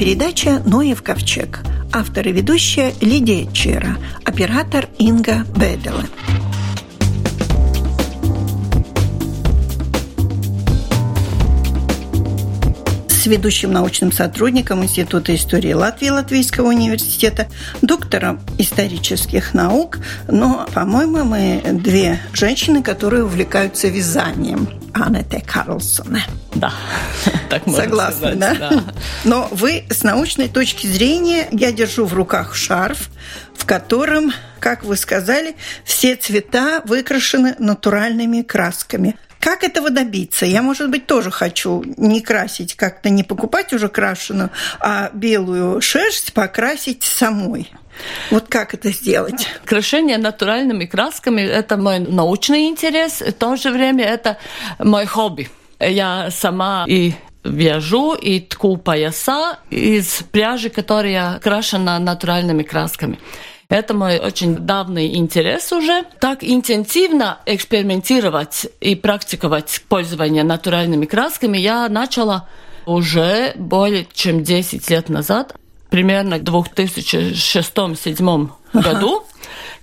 передача «Ноев ковчег». Автор и ведущая Лидия Чера, оператор Инга Бедела. с ведущим научным сотрудником Института истории Латвии Латвийского университета, доктором исторических наук. Но, по-моему, мы две женщины, которые увлекаются вязанием. Аннете Карлсона. Да, так можно Согласны, сказать, да? да. Но вы с научной точки зрения, я держу в руках шарф, в котором, как вы сказали, все цвета выкрашены натуральными красками. Как этого добиться? Я, может быть, тоже хочу не красить, как-то не покупать уже крашеную, а белую шерсть покрасить самой. Вот как это сделать? Крашение натуральными красками – это мой научный интерес, в то же время это мой хобби. Я сама и вяжу и тку пояса из пряжи, которая крашена натуральными красками. Это мой очень давний интерес уже. Так интенсивно экспериментировать и практиковать пользование натуральными красками я начала уже более чем 10 лет назад, примерно в 2006-2007 году.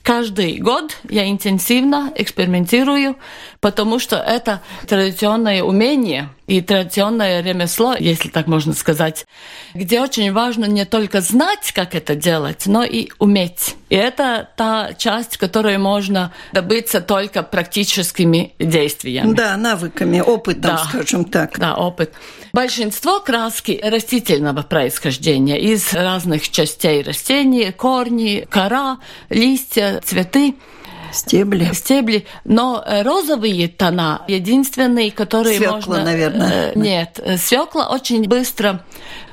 Каждый год я интенсивно экспериментирую, потому что это традиционное умение и традиционное ремесло, если так можно сказать, где очень важно не только знать, как это делать, но и уметь. И это та часть, которую можно добиться только практическими действиями. Да, навыками, опытом, Да. скажем так. Да, опыт. Большинство краски растительного происхождения из разных частей растений, корни, кора, листья, цветы Стебли. стебли, но э, розовые тона единственные, которые Свекла, можно... наверное. э, Нет, э, свекла очень быстро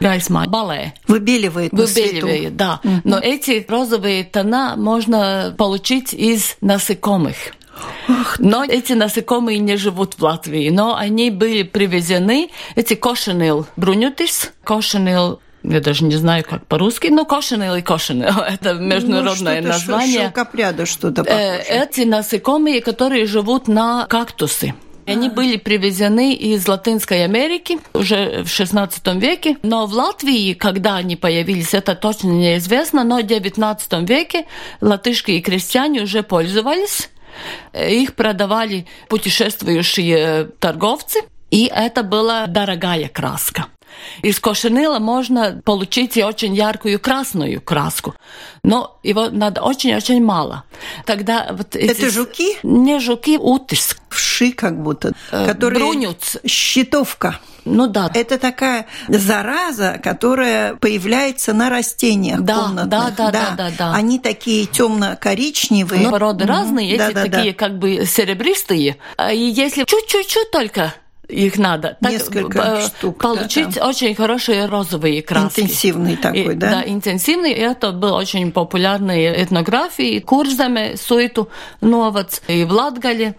гайсма, бале. Выбеливает. Выбеливает, да. Но эти розовые тона можно получить из насекомых. Но эти насекомые не живут в Латвии, но они были привезены, эти кошенил брунютис, кошенил я даже не знаю, как по-русски, но кошенил и кошенил. Это международное ну, что-то название. Шелкопряда что-то Э, похоже. Эти насекомые, которые живут на кактусы. Они были привезены из Латинской Америки уже в XVI веке, но в Латвии, когда они появились, это точно неизвестно, но в XIX веке латышские крестьяне уже пользовались, Э, их продавали путешествующие торговцы, и это была дорогая краска. Из кошенила можно получить и очень яркую красную краску, но его надо очень-очень мало. Тогда вот Это эти- жуки? Не жуки, утис. Вши как будто. Э, которые... брунюц. Щитовка. Ну да. Это такая зараза, которая появляется на растениях Да, комнатных. да, да, да, да, да. Они такие темно-коричневые. Но породы Мгм. разные, эти Да, да, да. такие как бы серебристые. И если чуть-чуть только их надо, так Несколько э, штук, да, получить очень хорошие розовые краски. Интенсивный такой, И- да? Да, интенсивный. И это был очень популярный этнографии, Курзаме, Суету, Новац и в Латгале.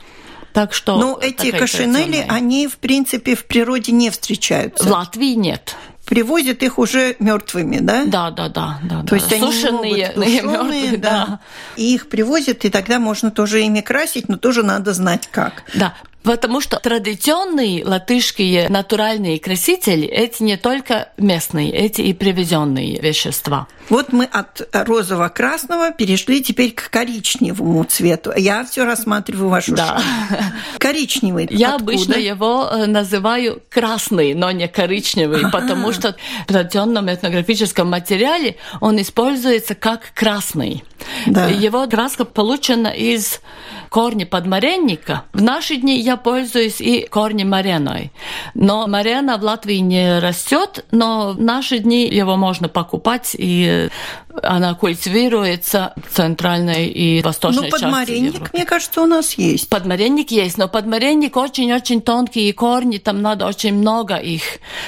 Так что Ну, эти традиционная. они, в принципе, в природе не встречаются. В Латвии нет. Привозят их уже мертвыми, да? Да, да, да, да. То есть они сушеные, могут тушеные, мертвые, да. И их привозят, и тогда можно тоже ими красить, но тоже надо знать как. Да, потому что традиционные латышские натуральные красители, эти не только местные, эти и привезенные вещества. Вот мы от розово-красного перешли теперь к коричневому цвету. Я все рассматриваю вашу Да. шапку. Коричневый. Я Откуда? обычно его э, называю красный, но не коричневый, потому что в традиционном этнографическом материале он используется как красный. Да. Его краска получена из корня подмаренника. В наши дни я пользуюсь и корнем мареной. Но марена в Латвии не растет, но в наши дни его можно покупать, и она культивируется в центральной и восточной Ну, части подмаренник, Европы. мне кажется, у нас есть. Подмаренник есть, но подмаренник очень-очень тонкие корни, там надо очень много их,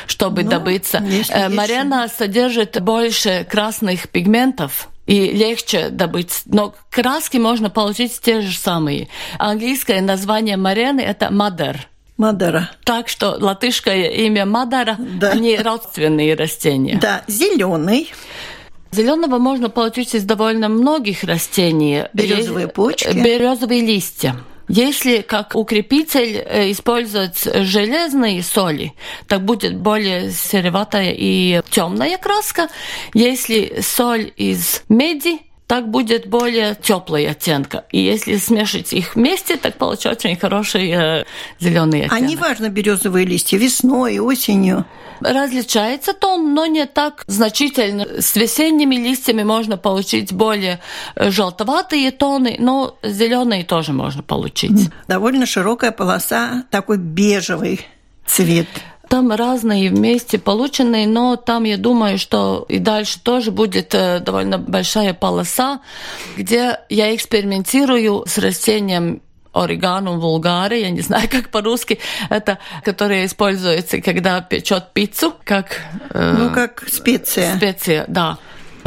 чтобы Ну, добыться. если Э, Марена содержит больше красных пигментов, и легче добыть. Но краски можно получить те же самые. Английское название марены – это мадер. Мадера. Так что латышское имя Мадара, Да. они родственные растения. Да, зеленый. Зеленого можно получить из довольно многих растений. Березовые почки. Березовые листья. Если как укрепитель э, использовать железные соли, так будет более сероватая и темная краска. Если соль из меди, так будет более теплый оттенка. И если смешать их вместе, так получается очень хороший э, зеленый оттенок. А не важно березовые листья весной, осенью. Различается тон, но не так значительно. С весенними листьями можно получить более э, желтоватые тоны, но зеленые тоже можно получить. Довольно широкая полоса, такой бежевый цвет. Там разные вместе полученные, но там я думаю, что и дальше тоже будет э, довольно большая полоса, где я экспериментирую с растением орегано вулгаре, я не знаю, как по-русски, это, которое используется, когда печет пиццу, как... Э, ну, как специя. Специя, да.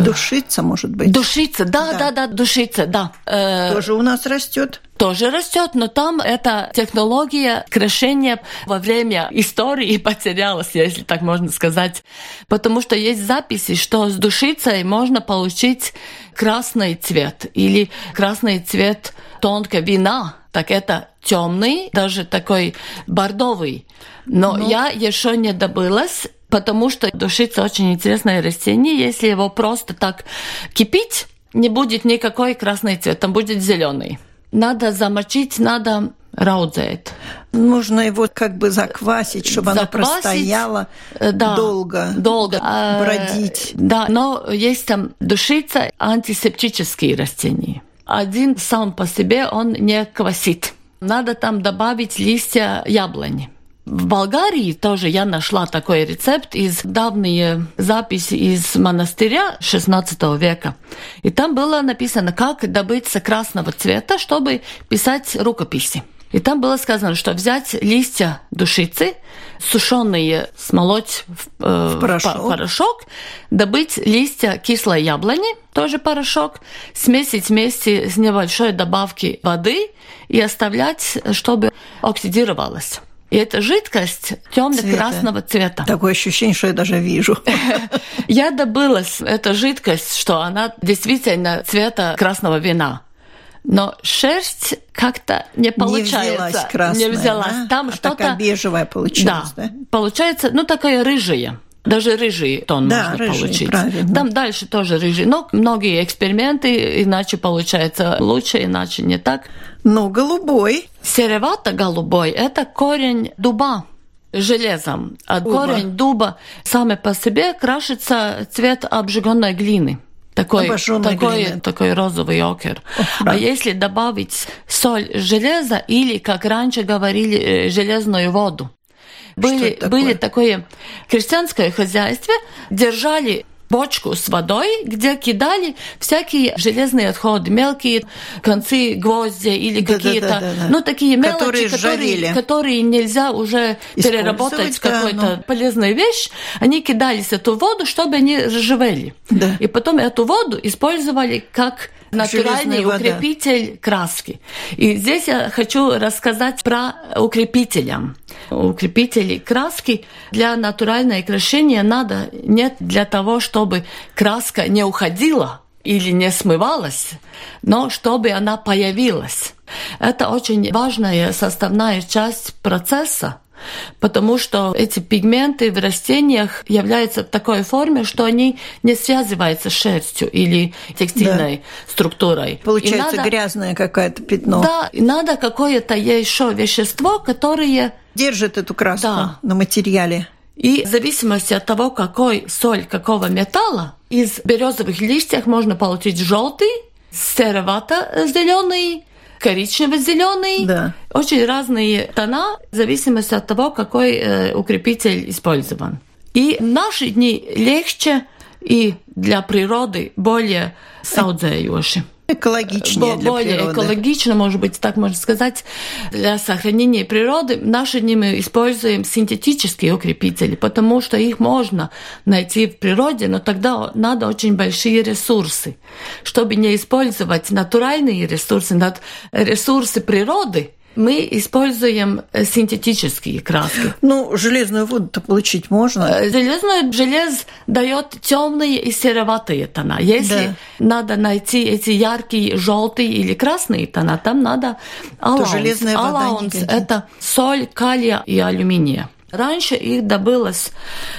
Душица, может быть. Душица, да, да, да, да душица, да. Э, тоже у нас растет. Тоже растет, но там эта технология крашения во время истории потерялась, если так можно сказать. Потому что есть записи, что с душицей можно получить красный цвет или красный цвет тонкого вина. Так это темный, даже такой бордовый. Но ну... я еще не добылась потому что душица очень интересное растение. Если его просто так кипить, не будет никакой красный цвет, там будет зеленый. Надо замочить, надо рауdzēt. Нужно его как бы заквасить, чтобы заквасить, оно простояло э, да, долго, долго а, бродить. Да, но есть там душица, антисептические растения. Один сам по себе он не квасит. Надо там добавить листья яблони. В Болгарии тоже я нашла такой рецепт из давние записи из монастыря XVI века. И там было написано, как добыться красного цвета, чтобы писать рукописи. И там было сказано, что взять листья душицы, сушеные, смолоть в, э, в порошок. порошок, добыть листья кислой яблони, тоже порошок, смесить вместе с небольшой добавки воды и оставлять, чтобы оксидировалось. И эта жидкость темно-красного цвета. Такое ощущение, что я даже вижу. Я добылась эту жидкость, что она действительно цвета красного вина. Но шерсть как-то не получается. Не взялась красная, Не взялась. Да? Там а что-то... такая бежевая получилась, да? да? Получается, ну, такая рыжая. Даже рыжий тон да, можно рыжий, получить. Правильно. Там дальше тоже рыжий. Но многие эксперименты, иначе получается лучше, иначе не так. Но голубой. Серовато-голубой – это корень дуба железом. А дуба. корень дуба сам по себе крашится цвет обжигенной глины. Такой, такой, глины. такой розовый окер. О, да. А если добавить соль железа или, как раньше говорили, э, железную воду, были, были такое? крестьянское хозяйство, держали бочку с водой, где кидали всякие железные отходы, мелкие концы гвоздя или да, какие-то, да, да, да, ну, такие мелочи, которые, которые, которые нельзя уже переработать в какую-то да, ну... полезную вещь, они кидались эту воду, чтобы они ржавели. Да. И потом эту воду использовали как натуральный укрепитель краски. И здесь я хочу рассказать про укрепителя. Укрепители краски для натурального крашения надо нет для того, чтобы краска не уходила или не смывалась, но чтобы она появилась. Это очень важная составная часть процесса потому что эти пигменты в растениях являются в такой форме, что они не связываются с шерстью или текстильной да. структурой. Получается надо, грязное какое-то пятно. Да, и надо какое-то еще вещество, которое... Держит эту краску да. на материале. И в зависимости от того, какой соль какого металла, из березовых листьев можно получить желтый, серовато-зеленый, коричнево-зеленый. Да. Очень разные тона в зависимости от того, какой э, укрепитель использован. И в наши дни легче и для природы более саудзеющие. Экологичнее для более природы. экологично, может быть, так можно сказать, для сохранения природы. В наши дни мы используем синтетические укрепители, потому что их можно найти в природе, но тогда надо очень большие ресурсы. Чтобы не использовать натуральные ресурсы, ресурсы природы, Мы используем э, синтетические краски. Ну, железную воду-то получить можно. Э, железную желез дает темные и сероватые тона. Если да. надо найти эти яркие желтые или красные тона, там надо алаунс. То железная вода алаунс – это соль, калия и алюминия. Раньше их добылось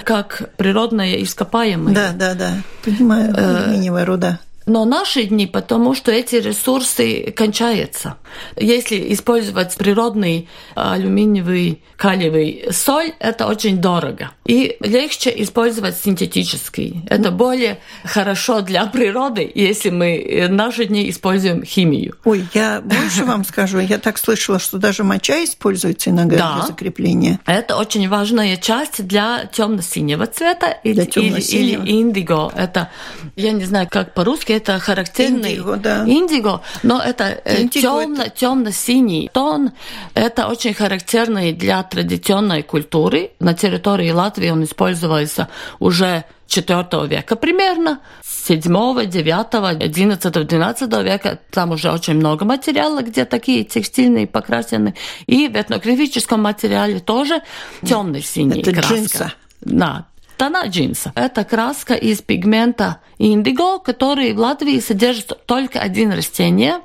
как природное ископаемое. Да, да, да. Понимаю, э, алюминиевая руда. Но наши дни, потому что эти ресурсы кончаются. Если использовать природный алюминиевый калиевый соль, это очень дорого. И легче использовать синтетический. Это более хорошо для природы, если мы в наши дни используем химию. Ой, я больше вам скажу. Я так слышала, что даже моча используется иногда да. для закрепления. Это очень важная часть для темно-синего цвета для или, или индиго. Это, я не знаю, как по-русски, это характерный индиго, да. индиго но это э, темно, темно-синий тон. Это очень характерный для традиционной культуры. На территории Латвии он использовался уже 4 века примерно, 7, 9, 11, 12 века, там уже очень много материала, где такие текстильные покрашены, и в этнографическом материале тоже темный синий Это краска. джинса. Да, тона джинса. Это краска из пигмента индиго, который в Латвии содержит только один растение.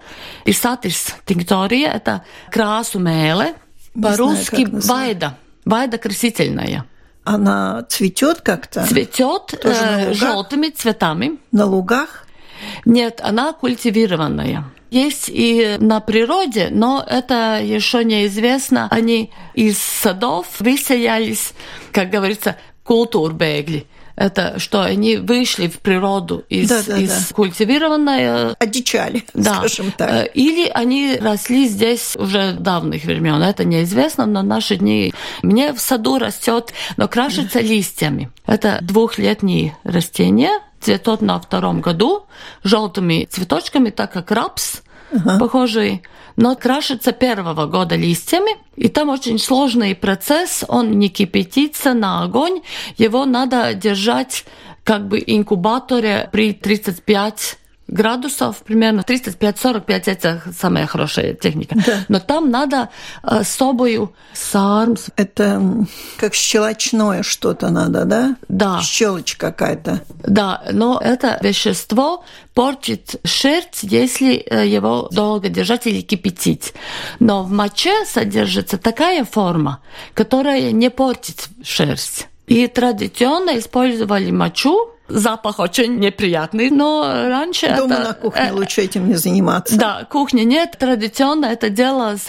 Исатис тинктория – это красу меле, по-русски вайда. Вайда красительная. Она цветет как-то? Цветет э, желтыми цветами. На лугах? Нет, она культивированная. Есть и на природе, но это еще неизвестно. Они из садов высеялись, как говорится, культурбегли. Это что они вышли в природу из, да, да, из да. культивированной... Одичали, да. скажем так. Э, или они росли здесь уже давних времен. Это неизвестно, но наши дни... Мне в саду растет, но крашится листьями. Это двухлетние растения, цветут на втором году желтыми цветочками, так как рапс, ага. похожий но крашится первого года листьями, и там очень сложный процесс, он не кипятится на огонь, его надо держать как бы инкубаторе при 35 градусов примерно 35-45 это самая хорошая техника. Да. Но там надо э, особую сармс. Это как щелочное что-то надо, да? Да. Щелочь какая-то. Да, но это вещество портит шерсть, если э, его долго держать или кипятить. Но в моче содержится такая форма, которая не портит шерсть. И традиционно использовали мочу запах очень неприятный, но раньше Дома это... на кухне э, лучше этим не заниматься. Да, кухни нет. Традиционно это делалось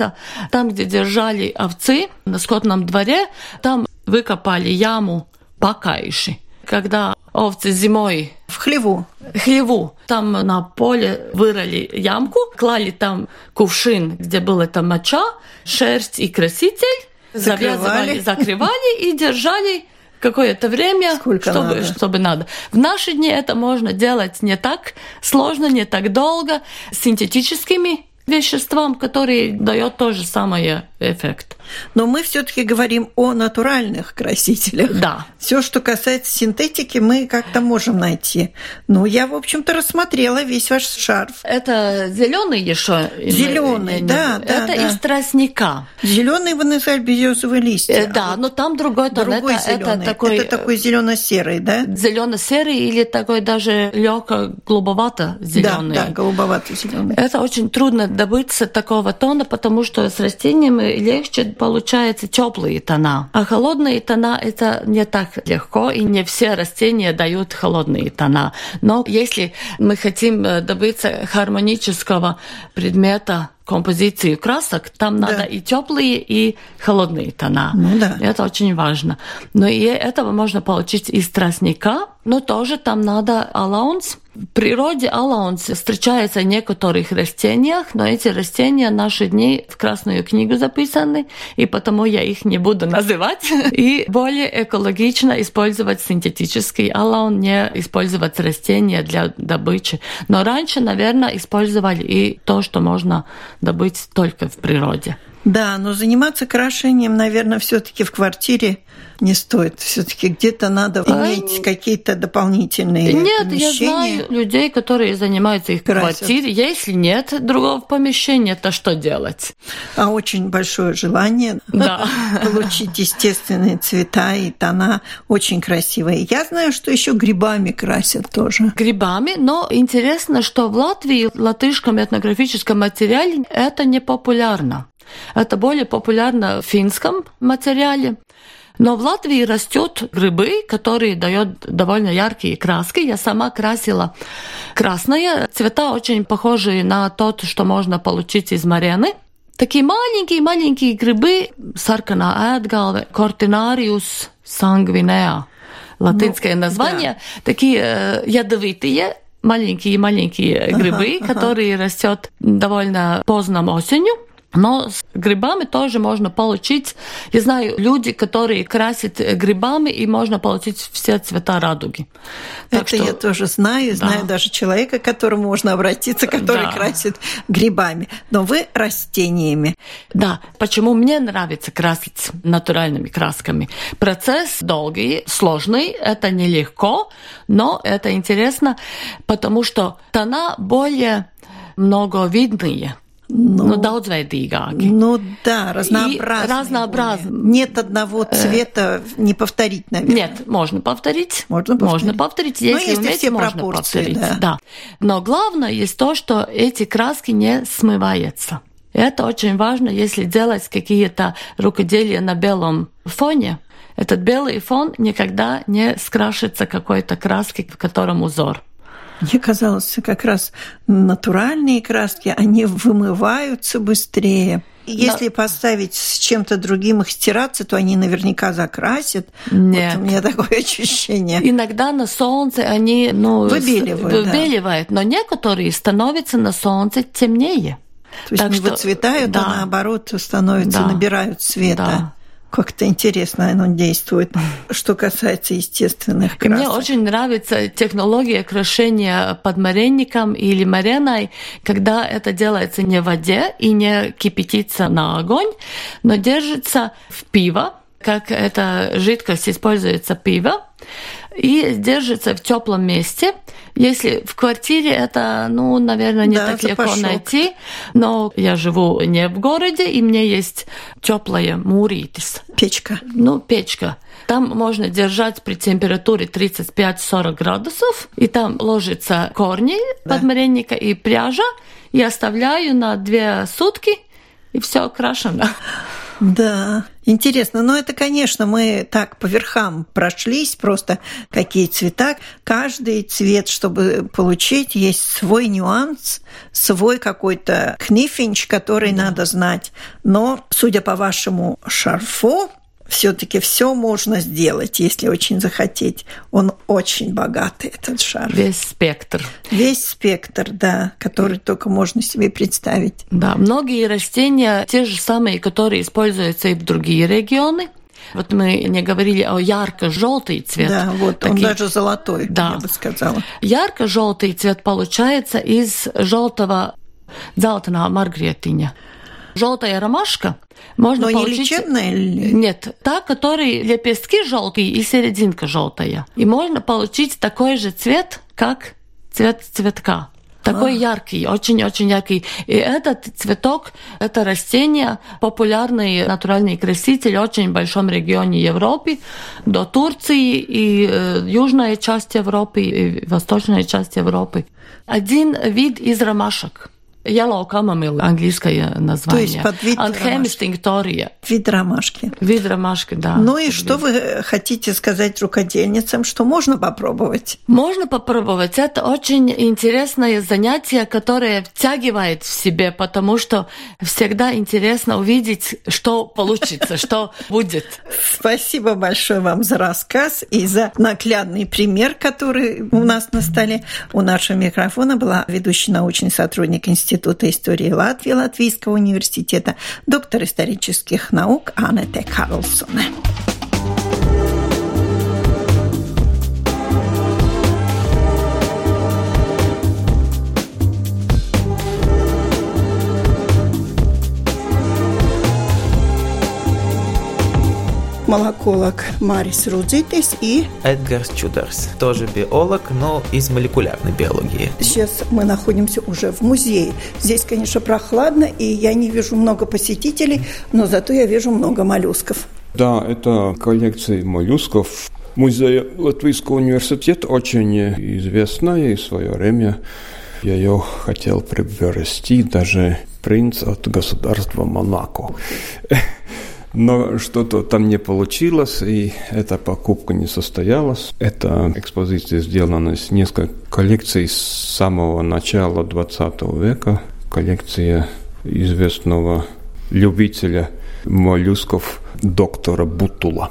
там, где держали овцы на скотном дворе. Там выкопали яму покайши. Когда овцы зимой в хлеву. Хлеву. Там на поле вырыли ямку, клали там кувшин, где был эта моча, шерсть и краситель, закрывали, завязывали, закрывали и держали какое-то время, Сколько чтобы, надо. чтобы надо. В наши дни это можно делать не так сложно, не так долго, синтетическими веществам, которые дают то же самое эффект. Но мы все-таки говорим о натуральных красителях. Да. Все, что касается синтетики, мы как-то можем найти. Ну, я, в общем-то, рассмотрела весь ваш шарф. Это зеленый еще. Зеленый, да, да. Это да. из тростника. Зеленый вы назвали березовые листья. Э, да, но там другой тон. Другой это, зеленый. Это такой, это такой зелено-серый, да? Зелено-серый или такой даже легко голубовато зеленый. Да, да, голубовато зеленый. Это очень трудно добыться такого тона, потому что с растениями легче получается теплые тона. А холодные тона это не так легко, и не все растения дают холодные тона. Но если мы хотим добиться гармонического предмета композиции красок, там да. надо и теплые, и холодные тона. Ну, да. Это очень важно. Но и этого можно получить из тростника, но тоже там надо алаунс. В природе алаунс встречается в некоторых растениях, но эти растения наши дни в Красную книгу записаны, и потому я их не буду называть. И более экологично использовать синтетический алаун, не использовать растения для добычи. Но раньше, наверное, использовали и то, что можно добыть только в природе. Да, но заниматься крашением, наверное, все-таки в квартире не стоит. Все-таки где-то надо а... иметь какие-то дополнительные Нет, помещения. я знаю людей, которые занимаются их Красят. квартире. Если нет другого помещения, то что делать? А очень большое желание да. получить естественные цвета и тона очень красивые. Я знаю, что еще грибами красят тоже. Грибами, но интересно, что в Латвии латышском этнографическом материале это не популярно. Это более популярно в финском материале. Но в Латвии растет грибы, которые дают довольно яркие краски. Я сама красила красные. Цвета очень похожие на тот, что можно получить из марены. Такие маленькие-маленькие грибы, саркана эдгалве, кортинариус сангвинеа. Латинское ну, название. Да. Такие э, ядовитые, маленькие-маленькие грибы, которые растет довольно поздно осенью. Но с грибами тоже можно получить, я знаю, люди, которые красят грибами, и можно получить все цвета радуги. Так Это что... я тоже знаю, да. знаю даже человека, к которому можно обратиться, который да. красит грибами. Но вы растениями. Да, почему мне нравится красить натуральными красками? Процесс долгий, сложный, это нелегко, но это интересно, потому что тона более многовидные ну, ну daudzveidīgāki. Ну да, разнообразные. разнообразные. Нет одного э, цвета, не повторить, наверное. Нет, можно повторить. Можно повторить. Можно повторить, если, если уметь, все можно пропорции, повторить. Да. да. Но главное есть то, что эти краски не смываются. Это очень важно, если делать какие-то рукоделия на белом фоне. Этот белый фон никогда не скрашится какой-то краской, в котором узор. Мне казалось, как раз натуральные краски, они вымываются быстрее. Если да. поставить с чем-то другим их стираться, то они наверняка закрасят. Нет. Вот у меня такое ощущение. Иногда на солнце они ну, выбеливают, выбеливают да. но некоторые становятся на солнце темнее. То есть так не что, выцветают, а да. а наоборот становятся, да. набирают цвета. Да. Как-то интересно оно действует, что касается естественных красок. Мне очень нравится технология крашения под моренником или мареной, когда это делается не в воде и не кипятится на огонь, но держится в пиво, как эта жидкость используется пиво, и держится в теплом месте. Если в квартире это, ну, наверное, не да, так легко пошок. найти, но я живу не в городе, и мне есть теплая муритис. Печка. Ну, печка. Там можно держать при температуре 35-40 градусов, и там ложится корни да. подмаренника и пряжа, и оставляю на две сутки, и все окрашено. Да, интересно. Но это, конечно, мы так по верхам прошлись, просто какие цвета. Каждый цвет, чтобы получить, есть свой нюанс, свой какой-то книфинч, который да. надо знать. Но, судя по вашему шарфу, все-таки все можно сделать, если очень захотеть. Он очень богатый, этот шар. Весь спектр. Весь спектр, да, который только можно себе представить. Да, многие растения, те же самые, которые используются и в другие регионы, вот мы не говорили о ярко-желтый цвет. Да, вот Такие... он даже золотой, да. я бы сказала. Ярко-желтый цвет получается из желтого золотого маргретиня. Желтая ромашка можно Но получить... не лечебная? Нет, та, которой лепестки желтые и серединка желтая. И можно получить такой же цвет, как цвет цветка. Такой а. яркий, очень-очень яркий. И этот цветок, это растение, популярный натуральный краситель в очень большом регионе Европы, до Турции и э, южная часть Европы, и восточная часть Европы. Один вид из ромашек. Yellow Chamomile, английское название. То есть под вид Анхемистинктория. Вид ромашки. Вид ромашки, да. Ну и что вы хотите сказать рукодельницам, что можно попробовать? Можно попробовать. Это очень интересное занятие, которое втягивает в себе, потому что всегда интересно увидеть, что получится, что будет. Спасибо большое вам за рассказ и за наглядный пример, который у нас на столе. У нашего микрофона была ведущий научный сотрудник Института Института истории Латвии Латвийского университета, доктор исторических наук Аннете Карлсона. Молоколог Марис Рудзитис и Эдгарс Чудерс, тоже биолог, но из молекулярной биологии. Сейчас мы находимся уже в музее. Здесь, конечно, прохладно, и я не вижу много посетителей, но зато я вижу много моллюсков. Да, это коллекция моллюсков. Музей Латвийского университета очень известная и в свое время я ее хотел приобрести даже принц от государства Монако. Но что-то там не получилось, и эта покупка не состоялась. Эта экспозиция сделана из нескольких коллекций с самого начала 20 века. Коллекция известного любителя моллюсков доктора Бутула.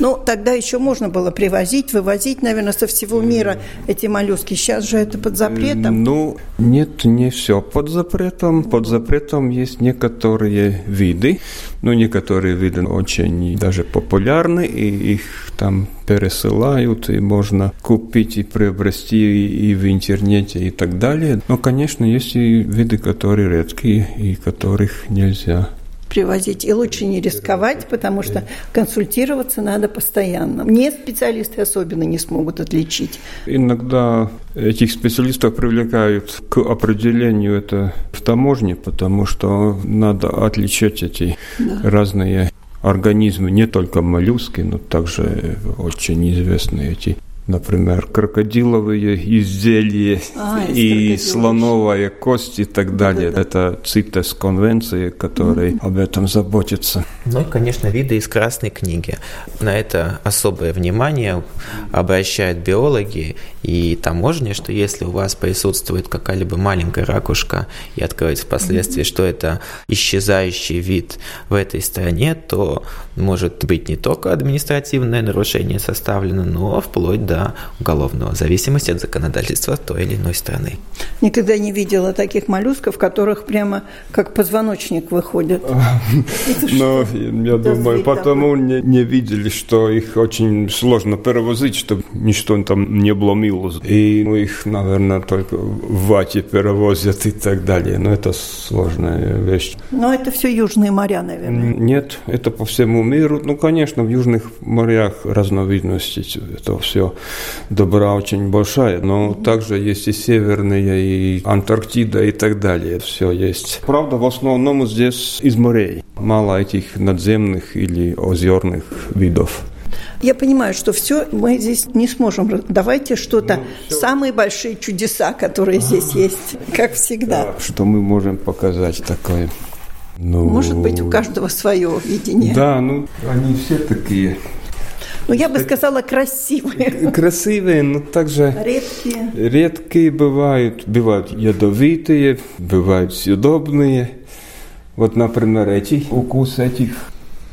Ну, тогда еще можно было привозить, вывозить, наверное, со всего мира эти моллюски. Сейчас же это под запретом. Ну, нет, не все под запретом. Под запретом есть некоторые виды. Ну, некоторые виды очень даже популярны, и их там пересылают, и можно купить и приобрести и в интернете и так далее. Но, конечно, есть и виды, которые редкие, и которых нельзя привозить. И лучше не рисковать, потому что консультироваться надо постоянно. Мне специалисты особенно не смогут отличить. Иногда этих специалистов привлекают к определению это в таможне, потому что надо отличать эти да. разные организмы, не только моллюски, но также очень известные эти например, крокодиловые изделия а, и слоновая кость и так далее. Да, да. Это ЦИТЕС конвенции, которые mm-hmm. об этом заботятся. Ну и, конечно, виды из Красной книги. На это особое внимание обращают биологи и таможня, что если у вас присутствует какая-либо маленькая ракушка и откроется впоследствии, mm-hmm. что это исчезающий вид в этой стране, то может быть не только административное нарушение составлено, но вплоть до уголовного, в зависимости от законодательства той или иной страны. Никогда не видела таких моллюсков, которых прямо как позвоночник выходит. Но я думаю, потому не видели, что их очень сложно перевозить, чтобы ничто там не обломилось. И ну, их, наверное, только в вате перевозят и так далее. Но это сложная вещь. Но это все южные моря, наверное. Нет, это по всему миру. Ну, конечно, в южных морях разновидности это все добра очень большая, но также есть и северные, и Антарктида и так далее. Все есть. Правда, в основном здесь из морей. Мало этих надземных или озерных видов. Я понимаю, что все мы здесь не сможем. Давайте что-то, ну, самые большие чудеса, которые здесь есть, как всегда. Да, что мы можем показать такое? Ну, Может быть, у каждого свое видение. Да, ну, они все такие. Ну, я бы сказала, красивые. Красивые, но также... Редкие. Редкие бывают. Бывают ядовитые, бывают съедобные. Вот, например, эти укус этих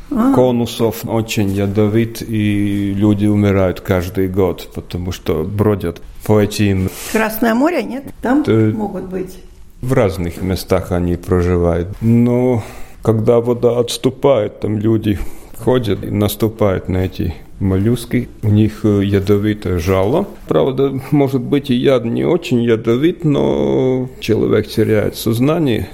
а. конусов очень ядовит, и люди умирают каждый год, потому что бродят по этим... Красное море, нет? Там То... могут быть. В разных местах они проживают. Но когда вода отступает, там люди ходят и наступают на эти моллюски. У них ядовитое жало. Правда, может быть и яд не очень ядовит, но человек теряет сознание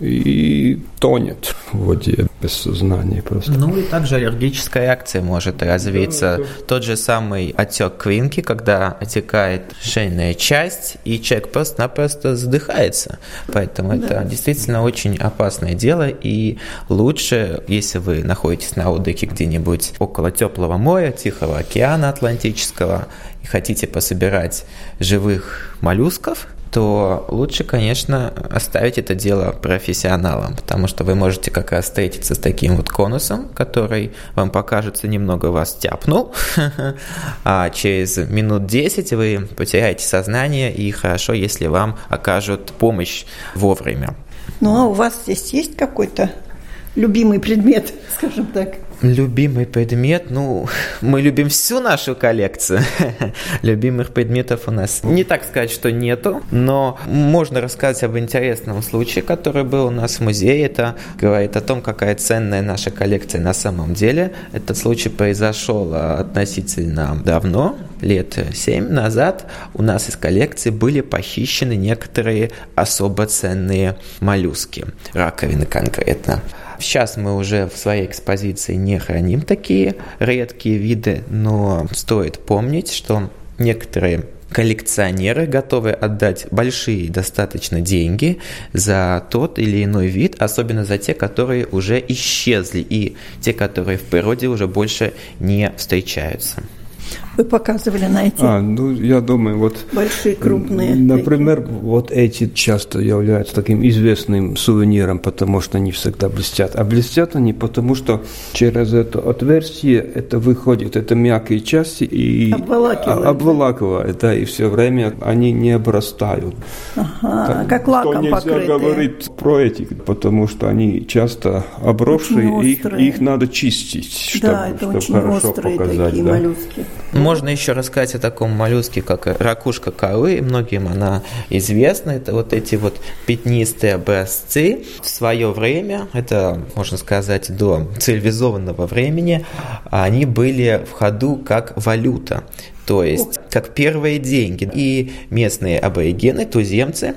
и тонет в воде без сознания просто. Ну и также аллергическая реакция может развиться. Да, Тот же самый отек квинки, когда отекает шейная часть, и человек просто-напросто задыхается. Поэтому да. это действительно очень опасное дело, и лучше, если вы находитесь на отдыхе где-нибудь около теплого моря, Тихого океана Атлантического, и хотите пособирать живых моллюсков, то лучше, конечно, оставить это дело профессионалам, потому что вы можете как раз встретиться с таким вот конусом, который вам покажется немного вас тяпнул, а через минут 10 вы потеряете сознание, и хорошо, если вам окажут помощь вовремя. Ну, а у вас здесь есть какой-то любимый предмет, скажем так? Любимый предмет, ну, мы любим всю нашу коллекцию. Любимых предметов у нас не так сказать, что нету, но можно рассказать об интересном случае, который был у нас в музее. Это говорит о том, какая ценная наша коллекция на самом деле. Этот случай произошел относительно давно, лет семь назад. У нас из коллекции были похищены некоторые особо ценные моллюски, раковины конкретно. Сейчас мы уже в своей экспозиции не храним такие редкие виды, но стоит помнить, что некоторые коллекционеры готовы отдать большие достаточно деньги за тот или иной вид, особенно за те, которые уже исчезли и те, которые в природе уже больше не встречаются вы показывали на эти а, ну, я думаю, вот, большие, крупные. Например, такие. вот эти часто являются таким известным сувениром, потому что они всегда блестят. А блестят они потому, что через это отверстие это выходит, это мягкие части и обволакивает, обволакивает да, и все время они не обрастают. Ага, так, как лаком нельзя покрытые. говорить про эти, потому что они часто обросшие, их, их надо чистить, чтобы, да, это чтобы очень хорошо острые показать. такие да. моллюски. Можно еще рассказать о таком моллюске, как ракушка коры. Многим она известна. Это вот эти вот пятнистые образцы. В свое время, это, можно сказать, до цивилизованного времени, они были в ходу как валюта. То есть, как первые деньги. И местные аборигены, туземцы,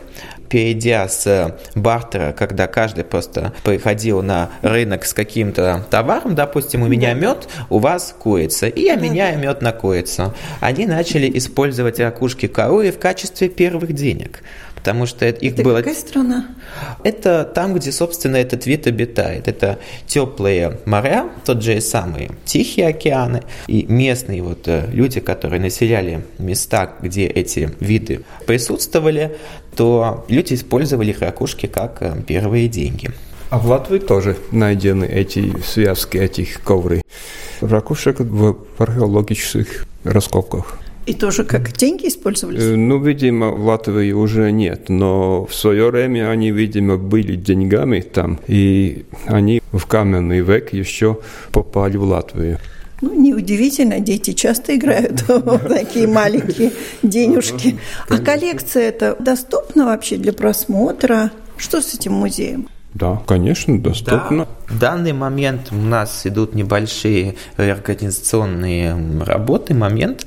перейдя с бартера, когда каждый просто приходил на рынок с каким-то товаром, допустим, у меня мед, у вас курица, и я меняю мед на курицу. Они начали использовать ракушки коровы в качестве первых денег потому что их это было... какая страна? Это там, где, собственно, этот вид обитает. Это теплые моря, тот же и самые Тихие океаны. И местные вот э, люди, которые населяли места, где эти виды присутствовали, то люди использовали их ракушки как э, первые деньги. А в Латвии тоже найдены эти связки этих ковры. Ракушек в археологических раскопках. И тоже как деньги использовались? Ну, видимо, в Латвии уже нет, но в свое время они, видимо, были деньгами там, и они в каменный век еще попали в Латвию. Ну, неудивительно, дети часто играют в такие маленькие денежки. А коллекция это доступна вообще для просмотра? Что с этим музеем? Да, конечно, доступно. Да. В данный момент у нас идут небольшие организационные работы, момент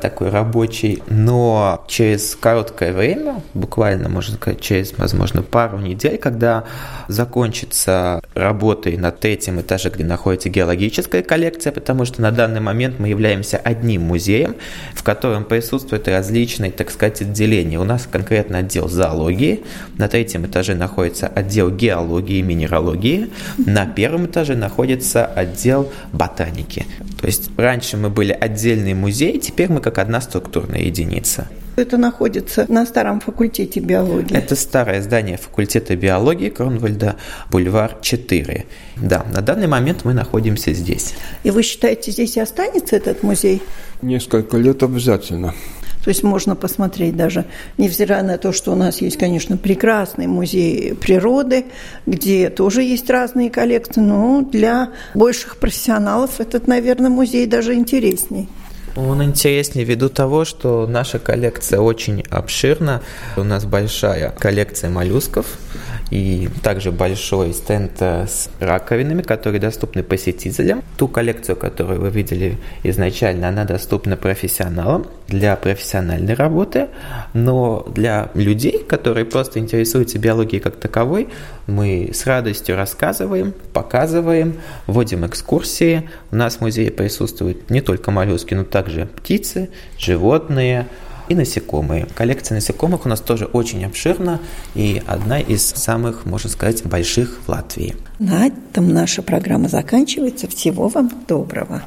такой рабочий, но через короткое время, буквально, можно сказать, через, возможно, пару недель, когда закончится работы над этим этажем, где находится геологическая коллекция, потому что на данный момент мы являемся одним музеем, в котором присутствуют различные, так сказать, отделения. У нас конкретно отдел зоологии, на третьем этаже находится отдел геологии и минералогии, на первом этаже находится отдел ботаники. То есть раньше мы были отдельный музей, теперь мы как одна структурная единица. Это находится на старом факультете биологии. Это старое здание факультета биологии Кронвальда, бульвар 4. Да, на данный момент мы находимся здесь. И вы считаете, здесь и останется этот музей? Несколько лет обязательно. То есть можно посмотреть даже, невзирая на то, что у нас есть, конечно, прекрасный музей природы, где тоже есть разные коллекции, но для больших профессионалов этот, наверное, музей даже интересней. Он интереснее ввиду того, что наша коллекция очень обширна. У нас большая коллекция моллюсков и также большой стенд с раковинами, которые доступны посетителям. Ту коллекцию, которую вы видели изначально, она доступна профессионалам для профессиональной работы, но для людей, которые просто интересуются биологией как таковой, мы с радостью рассказываем, показываем, вводим экскурсии. У нас в музее присутствуют не только моллюски, но также птицы, животные, и насекомые. Коллекция насекомых у нас тоже очень обширна и одна из самых, можно сказать, больших в Латвии. На этом наша программа заканчивается. Всего вам доброго.